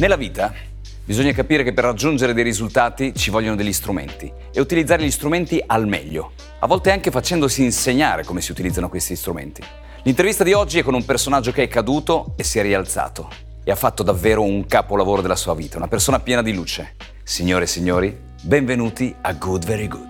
Nella vita bisogna capire che per raggiungere dei risultati ci vogliono degli strumenti e utilizzare gli strumenti al meglio, a volte anche facendosi insegnare come si utilizzano questi strumenti. L'intervista di oggi è con un personaggio che è caduto e si è rialzato e ha fatto davvero un capolavoro della sua vita, una persona piena di luce. Signore e signori, benvenuti a Good Very Good.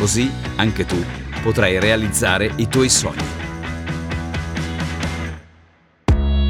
Così anche tu potrai realizzare i tuoi sogni.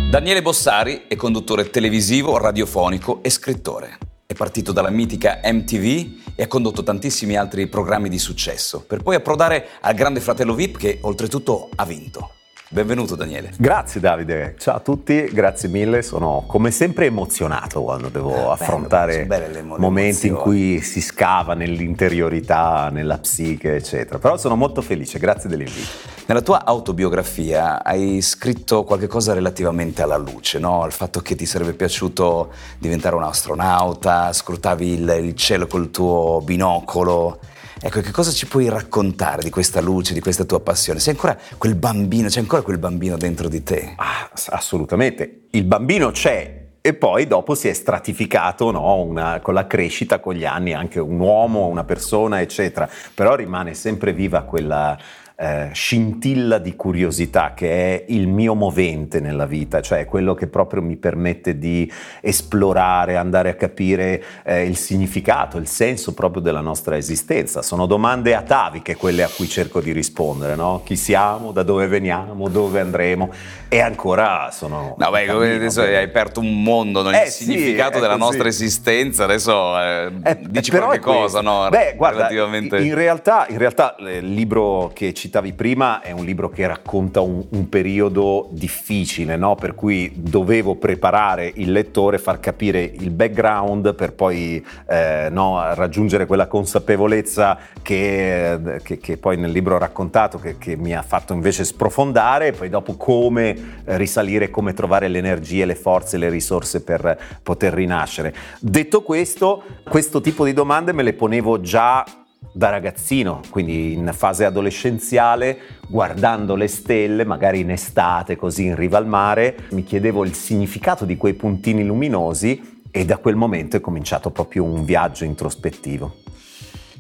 Daniele Bossari è conduttore televisivo, radiofonico e scrittore. È partito dalla mitica MTV e ha condotto tantissimi altri programmi di successo, per poi approdare al Grande Fratello VIP che oltretutto ha vinto. Benvenuto Daniele. Grazie Davide, ciao a tutti, grazie mille, sono come sempre emozionato quando devo eh, affrontare bello, momenti in cui si scava nell'interiorità, nella psiche, eccetera. Però sono molto felice, grazie dell'invito. Nella tua autobiografia hai scritto qualcosa relativamente alla luce, no? Al fatto che ti sarebbe piaciuto diventare un astronauta, scrutavi il, il cielo col tuo binocolo. Ecco, che cosa ci puoi raccontare di questa luce, di questa tua passione? Sei ancora quel bambino, c'è ancora quel bambino dentro di te? Ah, assolutamente. Il bambino c'è, e poi dopo si è stratificato no? una, con la crescita, con gli anni, anche un uomo, una persona, eccetera, però rimane sempre viva quella, eh, scintilla di curiosità che è il mio movente nella vita, cioè quello che proprio mi permette di esplorare, andare a capire eh, il significato, il senso proprio della nostra esistenza. Sono domande ataviche quelle a cui cerco di rispondere, no? Chi siamo, da dove veniamo, dove andremo e ancora sono... No, beh, cammino, adesso hai aperto un mondo, no? il eh, significato sì, della così. nostra esistenza, adesso eh, eh, dici qualche cosa, no? Beh, guarda, in realtà, in realtà il libro che ci citavi prima è un libro che racconta un, un periodo difficile, no? per cui dovevo preparare il lettore, far capire il background per poi eh, no, raggiungere quella consapevolezza che, che, che, poi nel libro ho raccontato, che, che, mi ha fatto invece sprofondare e poi dopo come risalire, come trovare le energie, le forze, le risorse per poter rinascere. Detto questo, questo tipo di domande me le ponevo già da ragazzino, quindi in fase adolescenziale, guardando le stelle, magari in estate, così in riva al mare, mi chiedevo il significato di quei puntini luminosi e da quel momento è cominciato proprio un viaggio introspettivo.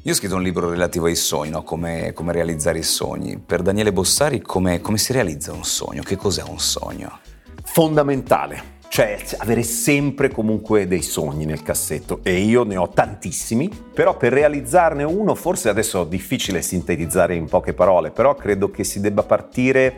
Io ho scritto un libro relativo ai sogni, no? come, come, realizzare i sogni. Per Daniele Bossari come, come si realizza un sogno? Che cos'è un sogno? Fondamentale cioè avere sempre comunque dei sogni nel cassetto. E io ne ho tantissimi, però per realizzarne uno forse adesso è difficile sintetizzare in poche parole, però credo che si debba partire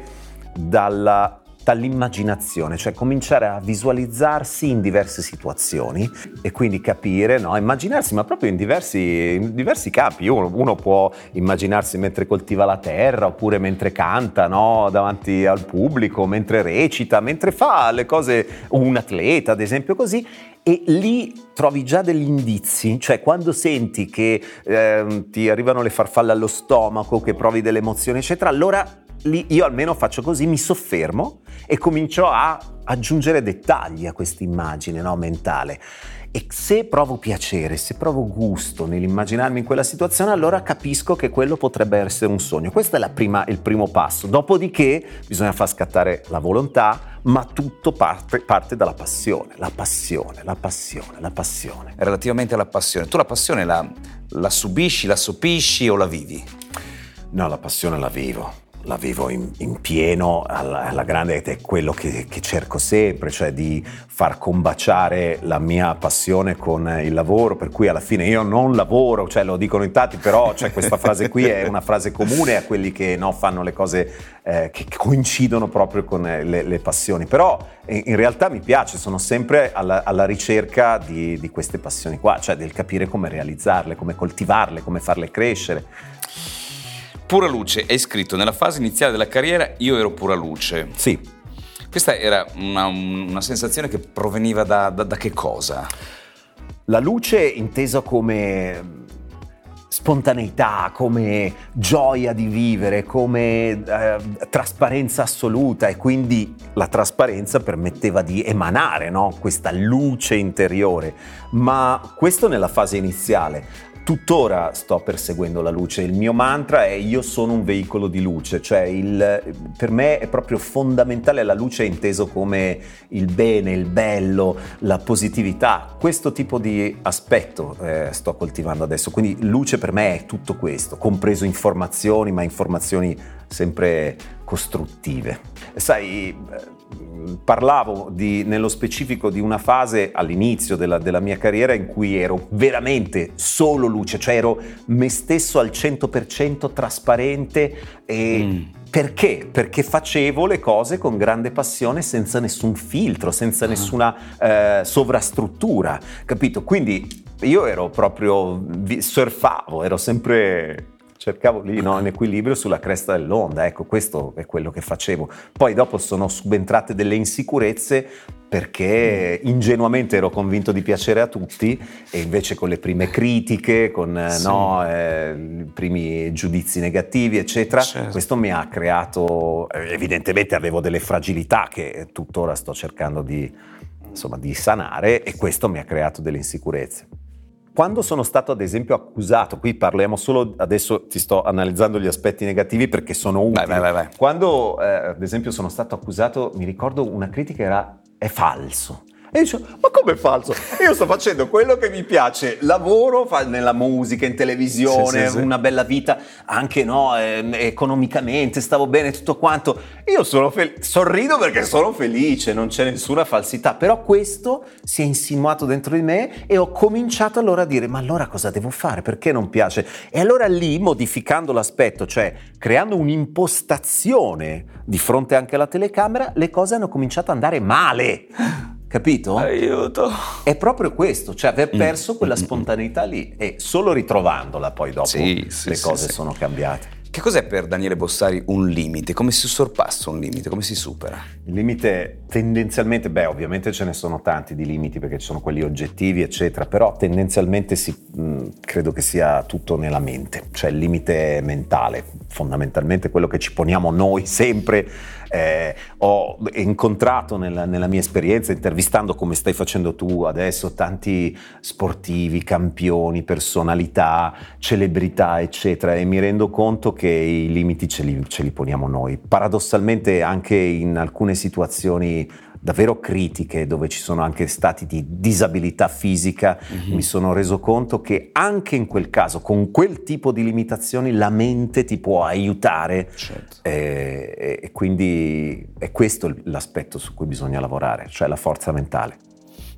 dalla dall'immaginazione, cioè cominciare a visualizzarsi in diverse situazioni e quindi capire, no? immaginarsi, ma proprio in diversi, in diversi campi. Uno, uno, può immaginarsi mentre coltiva la terra, oppure mentre canta no? davanti al pubblico, mentre recita, mentre fa le cose, un atleta ad esempio così, e lì trovi già degli indizi, cioè quando senti che eh, ti arrivano le farfalle allo stomaco, che provi delle emozioni, eccetera, allora lì io almeno faccio così, mi soffermo e comincio a aggiungere dettagli a questa immagine no, mentale. E se provo piacere, se provo gusto nell'immaginarmi in quella situazione, allora capisco che quello potrebbe essere un sogno. Questo è prima, il primo passo. Dopodiché bisogna far scattare la volontà, ma tutto parte, parte, dalla passione. La passione, la passione, la passione. Relativamente alla passione, tu la passione la, la subisci, la sopisci o la vivi? No, la passione la vivo la vivo in, in pieno alla, alla, grande ed è quello che, che, cerco sempre, cioè di far combaciare la mia passione con il lavoro, per cui alla fine io non lavoro, cioè lo dicono in tanti, però cioè, questa frase qui è una frase comune a quelli che no, fanno le cose eh, che coincidono proprio con le, le, passioni, però in realtà mi piace, sono sempre alla, alla ricerca di, di queste passioni qua, cioè del capire come realizzarle, come coltivarle, come farle crescere. Pura luce, hai scritto nella fase iniziale della carriera io ero pura luce. Sì. Questa era una, una sensazione che proveniva da, da, da che cosa? La luce intesa come spontaneità, come gioia di vivere, come eh, trasparenza assoluta e quindi la trasparenza permetteva di emanare no? questa luce interiore, ma questo nella fase iniziale. Tuttora sto perseguendo la luce, il mio mantra è io sono un veicolo di luce, cioè il, per me è proprio fondamentale la luce inteso come il bene, il bello, la positività, questo tipo di aspetto eh, sto coltivando adesso, quindi luce per me è tutto questo, compreso informazioni, ma informazioni sempre costruttive. Sai, parlavo di, nello specifico di una fase all'inizio della, della, mia carriera in cui ero veramente solo luce, cioè ero me stesso al 100% trasparente e... Mm. Perché? Perché facevo le cose con grande passione senza nessun filtro, senza ah. nessuna eh, sovrastruttura, capito? Quindi io ero proprio, surfavo, ero sempre cercavo lì no, un equilibrio sulla cresta dell'onda, ecco questo è quello che facevo. Poi dopo sono subentrate delle insicurezze perché ingenuamente ero convinto di piacere a tutti e invece con le prime critiche, con sì. no, eh, i primi giudizi negativi eccetera, certo. questo mi ha creato, evidentemente avevo delle fragilità che tuttora sto cercando di, insomma, di sanare e questo mi ha creato delle insicurezze. Quando sono stato ad esempio accusato, qui parliamo solo, adesso ti sto analizzando gli aspetti negativi perché sono utili. Vai, vai, vai. Quando eh, ad esempio sono stato accusato, mi ricordo una critica era è falso. E dice, ma come falso? Io sto facendo quello che mi piace, lavoro nella musica, in televisione, sì, sì, una bella vita, anche no, eh, economicamente, stavo bene, tutto quanto. Io sono fel- sorrido perché sono felice, non c'è nessuna falsità, però questo si è insinuato dentro di me e ho cominciato allora a dire, ma allora cosa devo fare? Perché non piace? E allora lì, modificando l'aspetto, cioè creando un'impostazione di fronte anche alla telecamera, le cose hanno cominciato ad andare male. Capito? Aiuto. È proprio questo, cioè aver mm. perso mm. quella spontaneità lì e solo ritrovandola poi dopo sì, sì, le cose sì, sono cambiate. Che cos'è per Daniele Bossari un limite? Come si sorpassa un limite? Come si supera? Il limite tendenzialmente, beh ovviamente ce ne sono tanti di limiti perché ci sono quelli oggettivi eccetera, però tendenzialmente si, mh, credo che sia tutto nella mente, cioè il limite mentale, fondamentalmente quello che ci poniamo noi sempre. Eh, ho incontrato nella, nella mia esperienza, intervistando come stai facendo tu adesso, tanti sportivi, campioni, personalità, celebrità eccetera e mi rendo conto che che i limiti ce li, ce li poniamo noi. Paradossalmente anche in alcune situazioni davvero critiche, dove ci sono anche stati di disabilità fisica, mm-hmm. mi sono reso conto che anche in quel caso, con quel tipo di limitazioni, la mente ti può aiutare certo. e, e, quindi è questo l'aspetto su cui bisogna lavorare, cioè la forza mentale.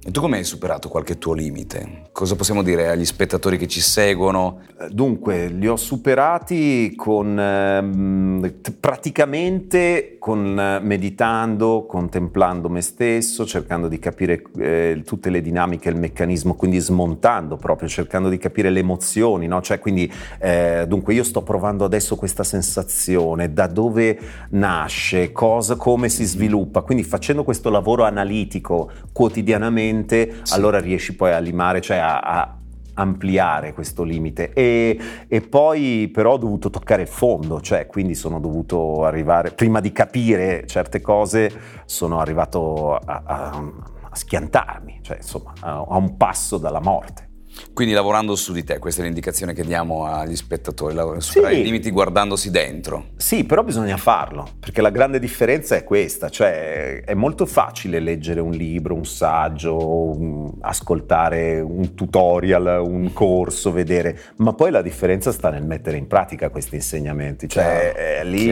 Tu come hai superato qualche tuo limite? Cosa possiamo dire agli spettatori che ci seguono? Dunque, li ho superati con eh, praticamente con eh, meditando, contemplando me stesso, cercando di capire eh, tutte le dinamiche, il meccanismo, quindi smontando proprio, cercando di capire le emozioni, no? Cioè, quindi, eh, dunque, io sto provando adesso questa sensazione, da dove nasce, cosa, come si sviluppa, quindi facendo questo lavoro analitico quotidianamente mente, sì. allora riesci poi a limare, cioè a, a ampliare questo limite e, e, poi però ho dovuto toccare il fondo, cioè quindi sono dovuto arrivare, prima di capire certe cose sono arrivato a, a, a schiantarmi, cioè insomma a, a un passo dalla morte. Quindi lavorando su di te, questa è l'indicazione che diamo agli spettatori, superare sì. i limiti guardandosi dentro. Sì, però bisogna farlo, perché la grande differenza è questa, cioè è molto facile leggere un libro, un saggio, un, ascoltare un tutorial, un corso, vedere, ma poi la differenza sta nel mettere in pratica questi insegnamenti, cioè chiaro, è lì...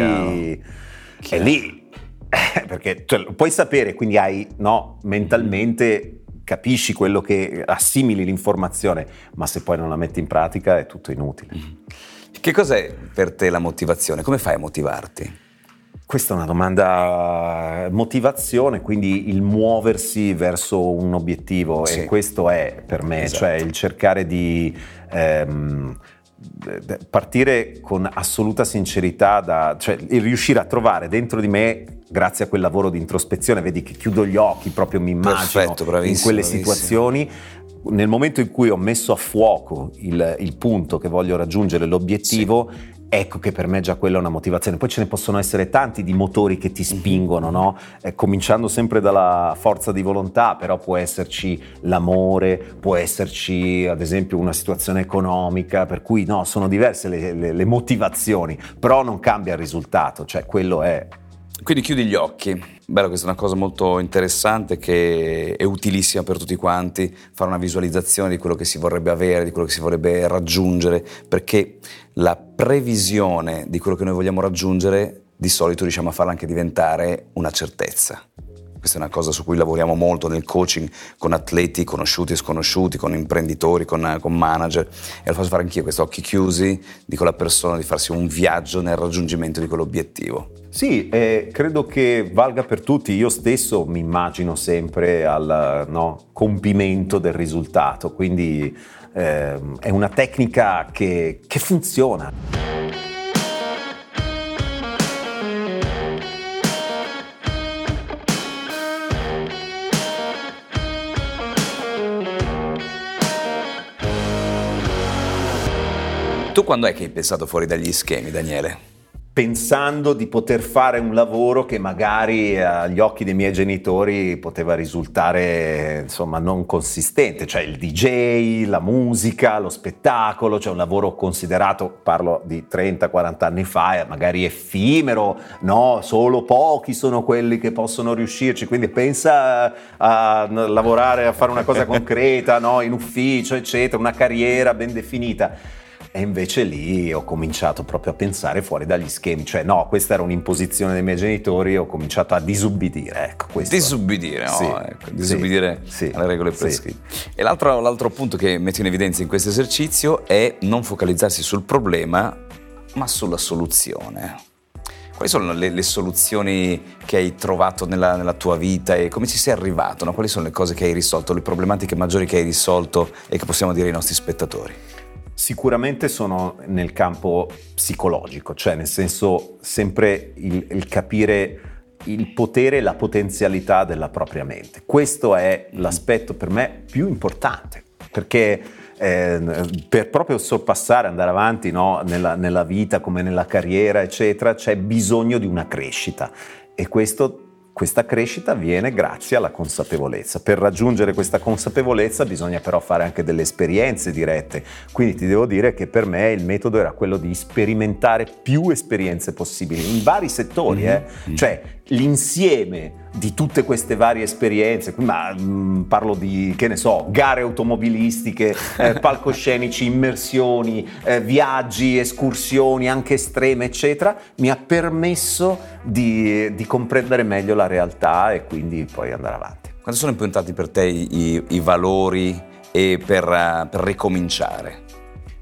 Chiaro. È lì, perché cioè, puoi sapere, quindi hai no, mentalmente capisci quello che assimili l'informazione, ma se poi non la metti in pratica è tutto inutile. Mm-hmm. Che cos'è per te la motivazione? Come fai a motivarti? Questa è una domanda motivazione, quindi il muoversi verso un obiettivo sì. e questo è per me, esatto. cioè il cercare di ehm, partire con assoluta sincerità, da, cioè riuscire a trovare dentro di me, grazie a quel lavoro di introspezione, vedi che chiudo gli occhi, proprio mi immagino Perfetto, in quelle bravissimo. situazioni. Nel momento in cui ho messo a fuoco il, il punto che voglio raggiungere, l'obiettivo, ecco che per me già quella è una motivazione. Poi ce ne possono essere tanti di motori che ti spingono, no? Eh, cominciando sempre dalla forza di volontà, però può esserci l'amore, può esserci ad esempio una situazione economica, per cui no, sono diverse le, le- le motivazioni, però non cambia il risultato, cioè quello è Quindi chiudi gli occhi. Bello, questa è una cosa molto interessante che è utilissima per tutti quanti, fare una visualizzazione di quello che si vorrebbe avere, di quello che si vorrebbe raggiungere, perché la previsione di quello che noi vogliamo raggiungere di solito riusciamo a farla anche diventare una certezza. Questa è una cosa su cui lavoriamo molto nel coaching con atleti conosciuti e sconosciuti, con imprenditori, con, con manager e lo faccio fare anch'io, questi occhi chiusi, dico alla persona di farsi un viaggio nel raggiungimento di quell'obiettivo. Sì, eh, credo che valga per tutti. Io stesso mi immagino sempre al no, compimento del risultato, quindi ehm, è una tecnica che, che funziona. Tu quando è che hai pensato fuori dagli schemi, Daniele? Pensando di poter fare un lavoro che magari agli occhi dei miei genitori poteva risultare insomma non consistente, cioè il DJ, la musica, lo spettacolo, cioè un lavoro considerato, parlo di 30-40 anni fa, magari effimero, no, solo pochi sono quelli che possono riuscirci, quindi pensa a lavorare, a fare una cosa concreta, no, in ufficio, eccetera, una carriera ben definita. E invece lì ho cominciato proprio a pensare fuori dagli schemi, cioè no, questa era un'imposizione dei miei genitori, ho cominciato a disubbidire, ecco questo. Disubbidire, no? Sì, Ecco, sì, disubbidire sì, alle regole sì. prescritte. E l'altro, l'altro punto che metto in evidenza in questo esercizio è non focalizzarsi sul problema, ma sulla soluzione. Quali sono le, le soluzioni che hai trovato nella, nella tua vita e come ci sei arrivato? no? Quali sono le cose che hai risolto, le problematiche maggiori che hai risolto e che possiamo dire ai nostri spettatori? Sicuramente sono nel campo psicologico, cioè nel senso sempre il, il capire il potere e la potenzialità della propria mente. Questo è l'aspetto per me più importante, perché eh, per proprio sorpassare, andare avanti no, nella, nella vita come nella carriera, eccetera, c'è bisogno di una crescita e questo questa crescita avviene grazie alla consapevolezza. Per raggiungere questa consapevolezza bisogna però fare anche delle esperienze dirette. Quindi ti devo dire che per me il metodo era quello di sperimentare più esperienze possibili in vari settori, eh. cioè l'insieme di tutte queste varie esperienze, ma mm, parlo di, che ne so, gare automobilistiche, eh, palcoscenici, immersioni, eh, viaggi, escursioni anche estreme, eccetera, mi ha permesso di, di comprendere meglio la realtà e quindi poi andare avanti. Quali sono impuntati per te i, i valori e per, eh, per ricominciare?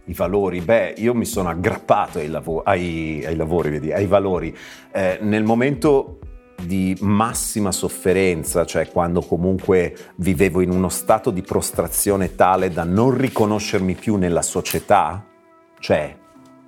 I valori, beh, io mi sono aggrappato ai, lavo- ai- ai lavori, vedi, ai valori. Eh, nel momento di massima sofferenza, cioè quando comunque vivevo in uno stato di prostrazione tale da non riconoscermi più nella società, cioè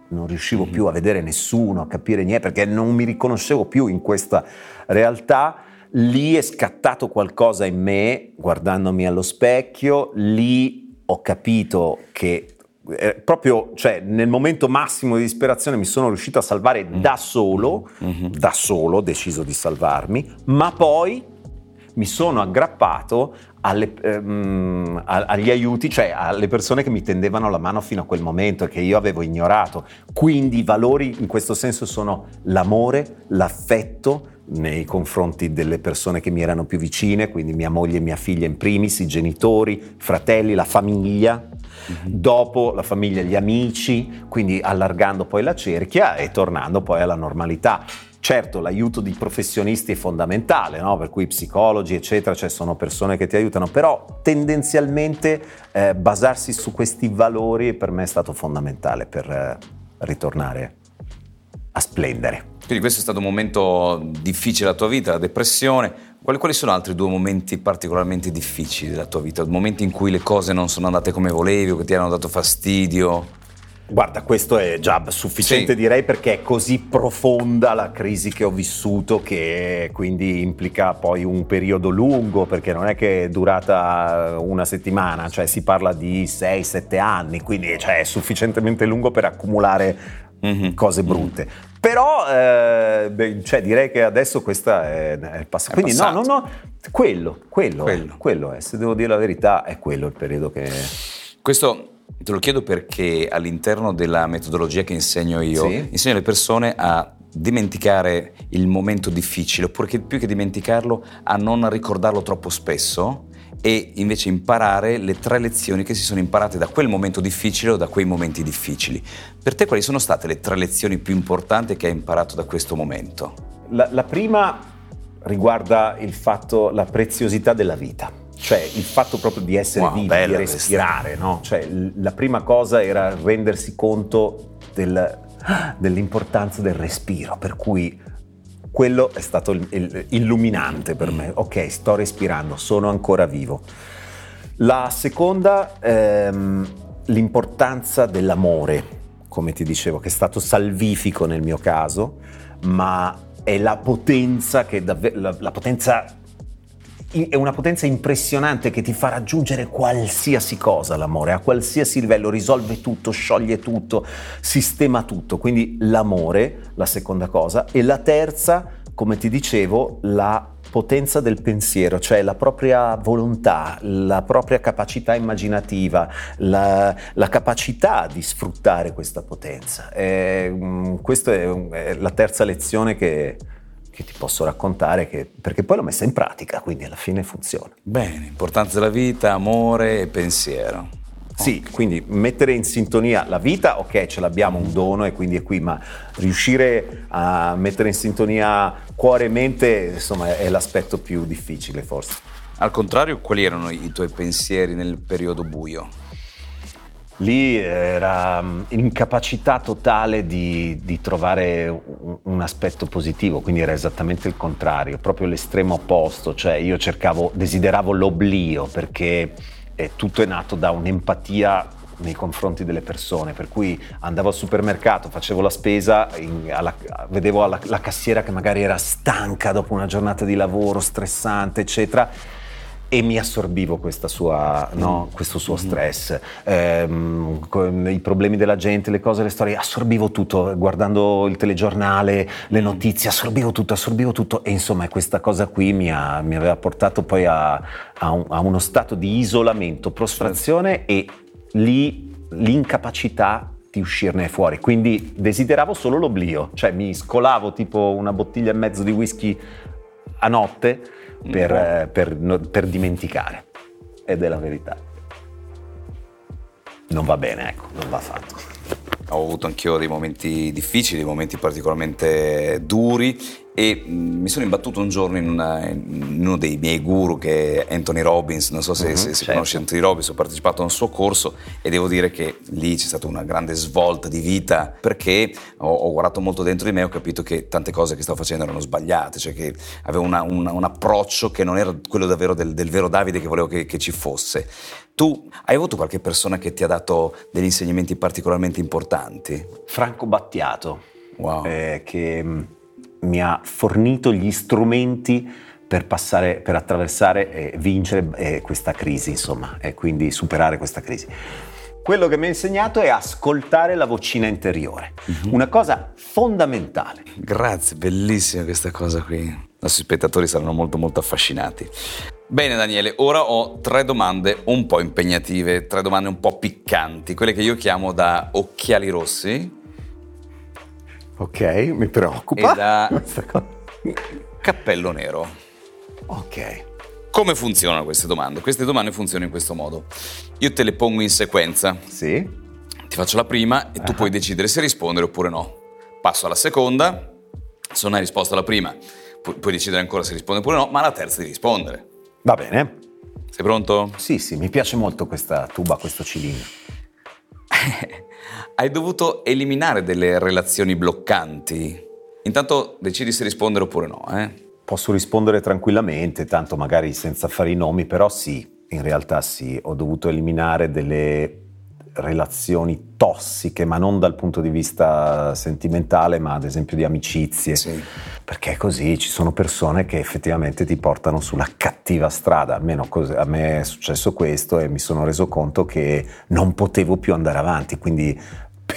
non riuscivo più a vedere nessuno, a capire niente, perché non mi riconoscevo più in questa realtà, lì è scattato qualcosa in me, guardandomi allo specchio, lì ho capito che eh, proprio cioè, nel momento massimo di disperazione mi sono riuscito a salvare da solo, da solo ho deciso di salvarmi, ma poi mi sono aggrappato alle, ehm, agli aiuti, cioè alle persone che mi tendevano la mano fino a quel momento e che io avevo ignorato. Quindi i valori in questo senso sono l'amore, l'affetto nei confronti delle persone che mi erano più vicine, quindi mia moglie e mia figlia in primis, i genitori, i fratelli, la famiglia, dopo la famiglia, gli amici, quindi allargando poi la cerchia e tornando poi alla normalità. Certo, l'aiuto di professionisti è fondamentale, no? per cui psicologi, eccetera, cioè sono persone che ti aiutano, però tendenzialmente eh, basarsi su questi valori per me è stato fondamentale per eh, ritornare a splendere. Quindi questo è stato un momento difficile della tua vita, la depressione. Quali, quali sono altri due momenti particolarmente difficili della tua vita? Momenti in cui le cose non sono andate come volevi o che ti hanno dato fastidio? Guarda, questo è già sufficiente Sì. direi perché è così profonda la crisi che ho vissuto che quindi implica poi un periodo lungo perché non è che è durata una settimana, cioè si parla di 6-7 anni, quindi cioè, è sufficientemente lungo per accumulare Mhm. cose brutte. Però eh, beh, cioè, direi che adesso questa è, è il passato. Quindi passato. no, no, no, quello, quello, Quello. È, quello è, se devo dire la verità, è quello il periodo che... Questo te lo chiedo perché all'interno della metodologia che insegno io, Sì. insegno alle persone a dimenticare il momento difficile, oppure che più che dimenticarlo, a non ricordarlo troppo spesso e invece imparare le tre lezioni che si sono imparate da quel momento difficile o da quei momenti difficili. Per te quali sono state le tre lezioni più importanti che hai imparato da questo momento? La, la prima riguarda il fatto, la preziosità della vita, cioè il fatto proprio di essere Wow, vivi, di respirare, no? Cioè la prima cosa era rendersi conto del- dell'importanza del respiro, per cui quello è stato il- il- illuminante per me. Ok, sto respirando, sono ancora vivo. La seconda, ehm, l'importanza dell'amore, come ti dicevo, che è stato salvifico nel mio caso, ma è la potenza che davvero, la, la potenza, è una potenza impressionante che ti fa raggiungere qualsiasi cosa l'amore, a qualsiasi livello, risolve tutto, scioglie tutto, sistema tutto. Quindi l'amore, la seconda cosa, e la terza, come ti dicevo, la potenza del pensiero, cioè la propria volontà, la propria capacità immaginativa, la, la capacità di sfruttare questa potenza. Eh, mm, questa è, è la terza lezione che, che ti posso raccontare, che- perché poi l'ho messa in pratica, quindi alla fine funziona. Bene, importanza della vita, amore e pensiero. Sì, quindi mettere in sintonia la vita, ok, ce l'abbiamo un dono e quindi è qui, ma riuscire a mettere in sintonia cuore e mente, insomma, è l'aspetto più difficile forse. Al contrario, quali erano i tuoi pensieri nel periodo buio? Lì era mm, incapacità totale di, di trovare un, un aspetto positivo, quindi era esattamente il contrario, proprio l'estremo opposto, cioè io cercavo, desideravo l'oblio perché eh, tutto è nato da un'empatia nei confronti delle persone, per cui andavo al supermercato, facevo la spesa, in- alla- vedevo alla- la cassiera che magari era stanca dopo una giornata di lavoro stressante, eccetera, e mi assorbivo questa sua, no, questo suo stress, Ehm, i problemi della gente, le cose, le storie, assorbivo tutto, guardando il telegiornale, le notizie, assorbivo tutto, assorbivo tutto. E insomma questa cosa qui mi, ha- mi aveva portato poi a, a un- a uno stato di isolamento, prostrazione e lì l'incapacità di uscirne fuori, quindi desideravo solo l'oblio, cioè mi scolavo tipo una bottiglia e mezzo di whisky a notte per, eh, per no- per dimenticare. Ed è la verità. Non va bene, ecco, non va fatto. Ho avuto anch'io dei momenti difficili, dei momenti particolarmente duri e mh, mi sono imbattuto un giorno in, una- in uno dei miei guru che è Anthony Robbins, non so se, Mhm, se- se certo. conosci Anthony Robbins, ho partecipato a un suo corso e devo dire che lì c'è stata una grande svolta di vita perché ho, ho guardato molto dentro di me e ho capito che tante cose che stavo facendo erano sbagliate, cioè che avevo una- una- un approccio che non era quello davvero del, del vero Davide che volevo che, che ci fosse. Tu hai avuto qualche persona che ti ha dato degli insegnamenti particolarmente importanti? Franco Battiato, Wow. eh, che mh, mi ha fornito gli strumenti per passare, per attraversare e vincere eh, questa crisi, insomma, e quindi superare questa crisi. Quello che mi ha insegnato è ascoltare la vocina interiore, una cosa fondamentale. Grazie, bellissima questa cosa qui. I nostri spettatori saranno molto molto affascinati. Bene Daniele, ora ho tre domande un po' impegnative, tre domande un po' piccanti, quelle che io chiamo da occhiali rossi Ok, mi preoccupa. e da cappello nero. Ok. Come funzionano queste domande? Queste domande funzionano in questo modo. Io te le pongo in sequenza. Sì. Ti faccio la prima e tu Ah. puoi decidere se rispondere oppure no. Passo alla seconda, se non hai risposto alla prima, pu- puoi decidere ancora se rispondere oppure no, ma alla terza di rispondere. Va bene. Sei pronto? Sì, sì, mi piace molto questa tuba, questo cilindro. Hai dovuto eliminare delle relazioni bloccanti. Intanto decidi se rispondere oppure no, eh? Posso rispondere tranquillamente, tanto magari senza fare i nomi, però sì, in realtà sì, ho dovuto eliminare delle relazioni tossiche, ma non dal punto di vista sentimentale, ma ad esempio di amicizie. Sì. Perché così ci sono persone che effettivamente ti portano sulla cattiva strada. Almeno cos- a me è successo questo e mi sono reso conto che non potevo più andare avanti. Quindi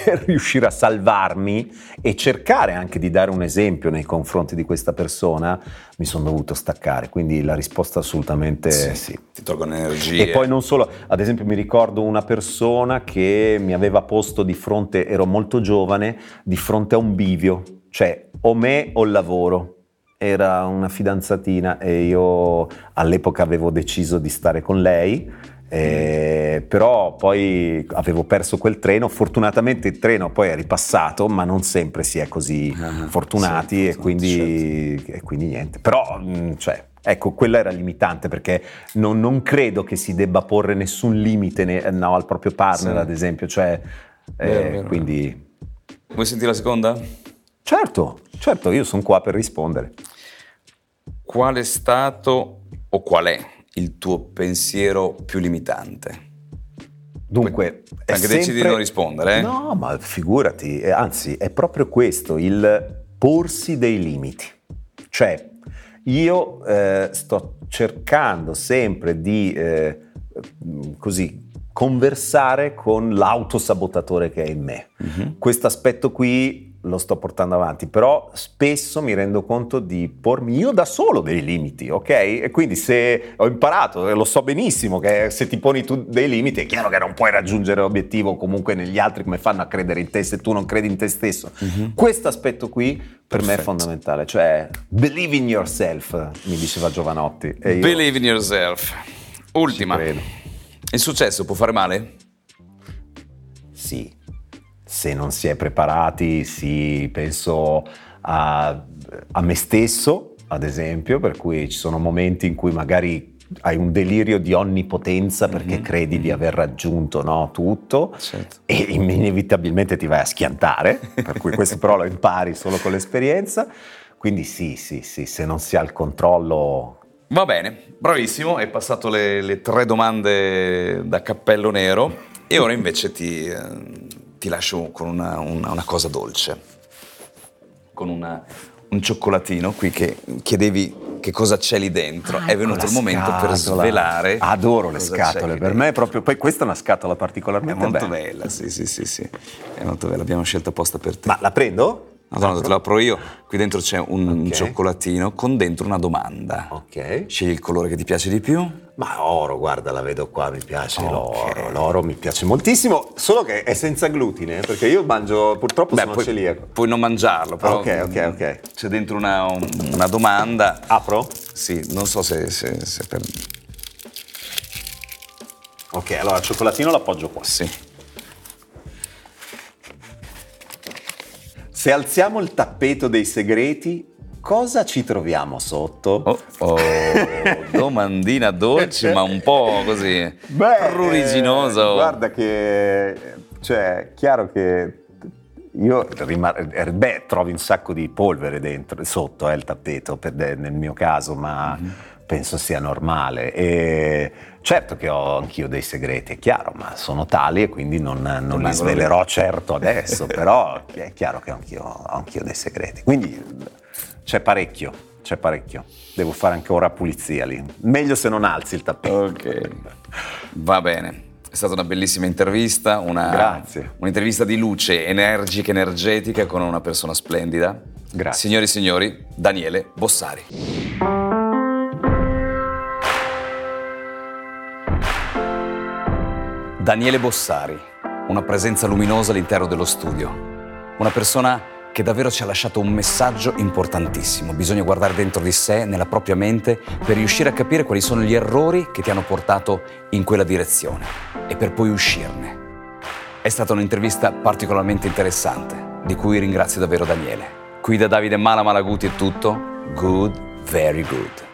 per riuscire a salvarmi e cercare anche di dare un esempio nei confronti di questa persona, mi sono dovuto staccare. Quindi la risposta assolutamente sì. sì. Ti tolgono energie. E poi non solo, ad esempio mi ricordo una persona che mi aveva posto di fronte, ero molto giovane, di fronte a un bivio, cioè o me o il lavoro. Era una fidanzatina e io all'epoca avevo deciso di stare con lei eh, però poi avevo perso quel treno, fortunatamente il treno poi è ripassato, ma non sempre si è così ah, fortunati sì, e, quindi, certo. e, quindi, niente. Però, mm, cioè, ecco, quella era limitante perché non, non, credo che si debba porre nessun limite ne, no, al proprio partner, sì. ad esempio. Cioè, vero, eh, vero. quindi... Vuoi sentire la seconda? Certo, certo, io sono qua per rispondere. Qual è stato o qual è il tuo pensiero più limitante? Dunque, anche sempre... decidi di non rispondere. Eh? No, ma figurati, eh, anzi, è proprio questo, il porsi dei limiti. Cioè, io eh, sto cercando sempre di eh, così conversare con l'autosabotatore che è in me. Mm-hmm. Questo aspetto qui lo sto portando avanti, però spesso mi rendo conto di pormi io da solo dei limiti, ok? E quindi se ho imparato, lo so benissimo, che se ti poni tu dei limiti è chiaro che non puoi raggiungere l'obiettivo comunque negli altri come fanno a credere in te se tu non credi in te stesso. Mm-hmm. Questo aspetto qui per Perfetto. me è fondamentale, cioè believe in yourself, mi diceva Giovanotti. Io believe in yourself. Ultima. Il successo può fare male? Sì se non si è preparati, sì, penso a, a me stesso, ad esempio, per cui ci sono momenti in cui magari hai un delirio di onnipotenza perché mm-hmm. credi di aver raggiunto no, tutto certo. e inevitabilmente ti vai a schiantare, per cui questo però lo impari solo con l'esperienza. Quindi sì, sì, sì, se non si ha il controllo... Va bene, bravissimo, hai passato le, le tre domande da cappello nero e ora invece ti, eh, ti lascio con una, una, una cosa dolce, con una, un cioccolatino qui che chiedevi che cosa c'è lì dentro. Ah, è venuto il momento scatola. per svelare. Adoro le scatole, per me è proprio. Poi questa è una scatola particolarmente è molto bella. bella. Sì, sì, sì, sì. È molto bella, abbiamo scelto apposta per te. Ma la prendo? Madonna, te la apro io. Qui dentro c'è un okay. cioccolatino con dentro una domanda. Ok. Scegli il colore che ti piace di più. Ma oro, guarda, la vedo qua, mi piace okay. l'oro. L'oro mi piace moltissimo, solo che è senza glutine, perché io mangio, purtroppo Beh, sono puoi, celiaco. Puoi non mangiarlo, però. Ok, ok, ok. C'è dentro una, una domanda. Apro? Sì, non so se, se, se per. Ok, allora il cioccolatino l'appoggio qua. Sì. Se alziamo il tappeto dei segreti, cosa ci troviamo sotto? Oh, oh domandina dolce, ma un po' così Beh, pruriginoso. Eh, guarda che, cioè, chiaro che io rimar- eh, beh, trovi un sacco di polvere dentro, sotto eh, il tappeto per, nel mio caso, ma mm-hmm. Penso sia normale. E certo che ho anch'io dei segreti, è chiaro, ma sono tali e quindi non, non li svelerò certo adesso, però è chiaro che ho anch'io, ho anch'io dei segreti. Quindi c'è parecchio, c'è parecchio. Devo fare ancora ora pulizia lì. Meglio se non alzi il tappeto. Ok, va bene. È stata una bellissima intervista, una, Grazie. un'intervista di luce, energica, energetica con una persona splendida. Grazie. Signori e signori, Daniele Bossari. Daniele Bossari, una presenza luminosa all'interno dello studio. Una persona che davvero ci ha lasciato un messaggio importantissimo. Bisogna guardare dentro di sé, nella propria mente, per riuscire a capire quali sono gli errori che ti hanno portato in quella direzione e per poi uscirne. È stata un'intervista particolarmente interessante, di cui ringrazio davvero Daniele. Qui da Davide Mala Malaguti è tutto. Good, very good.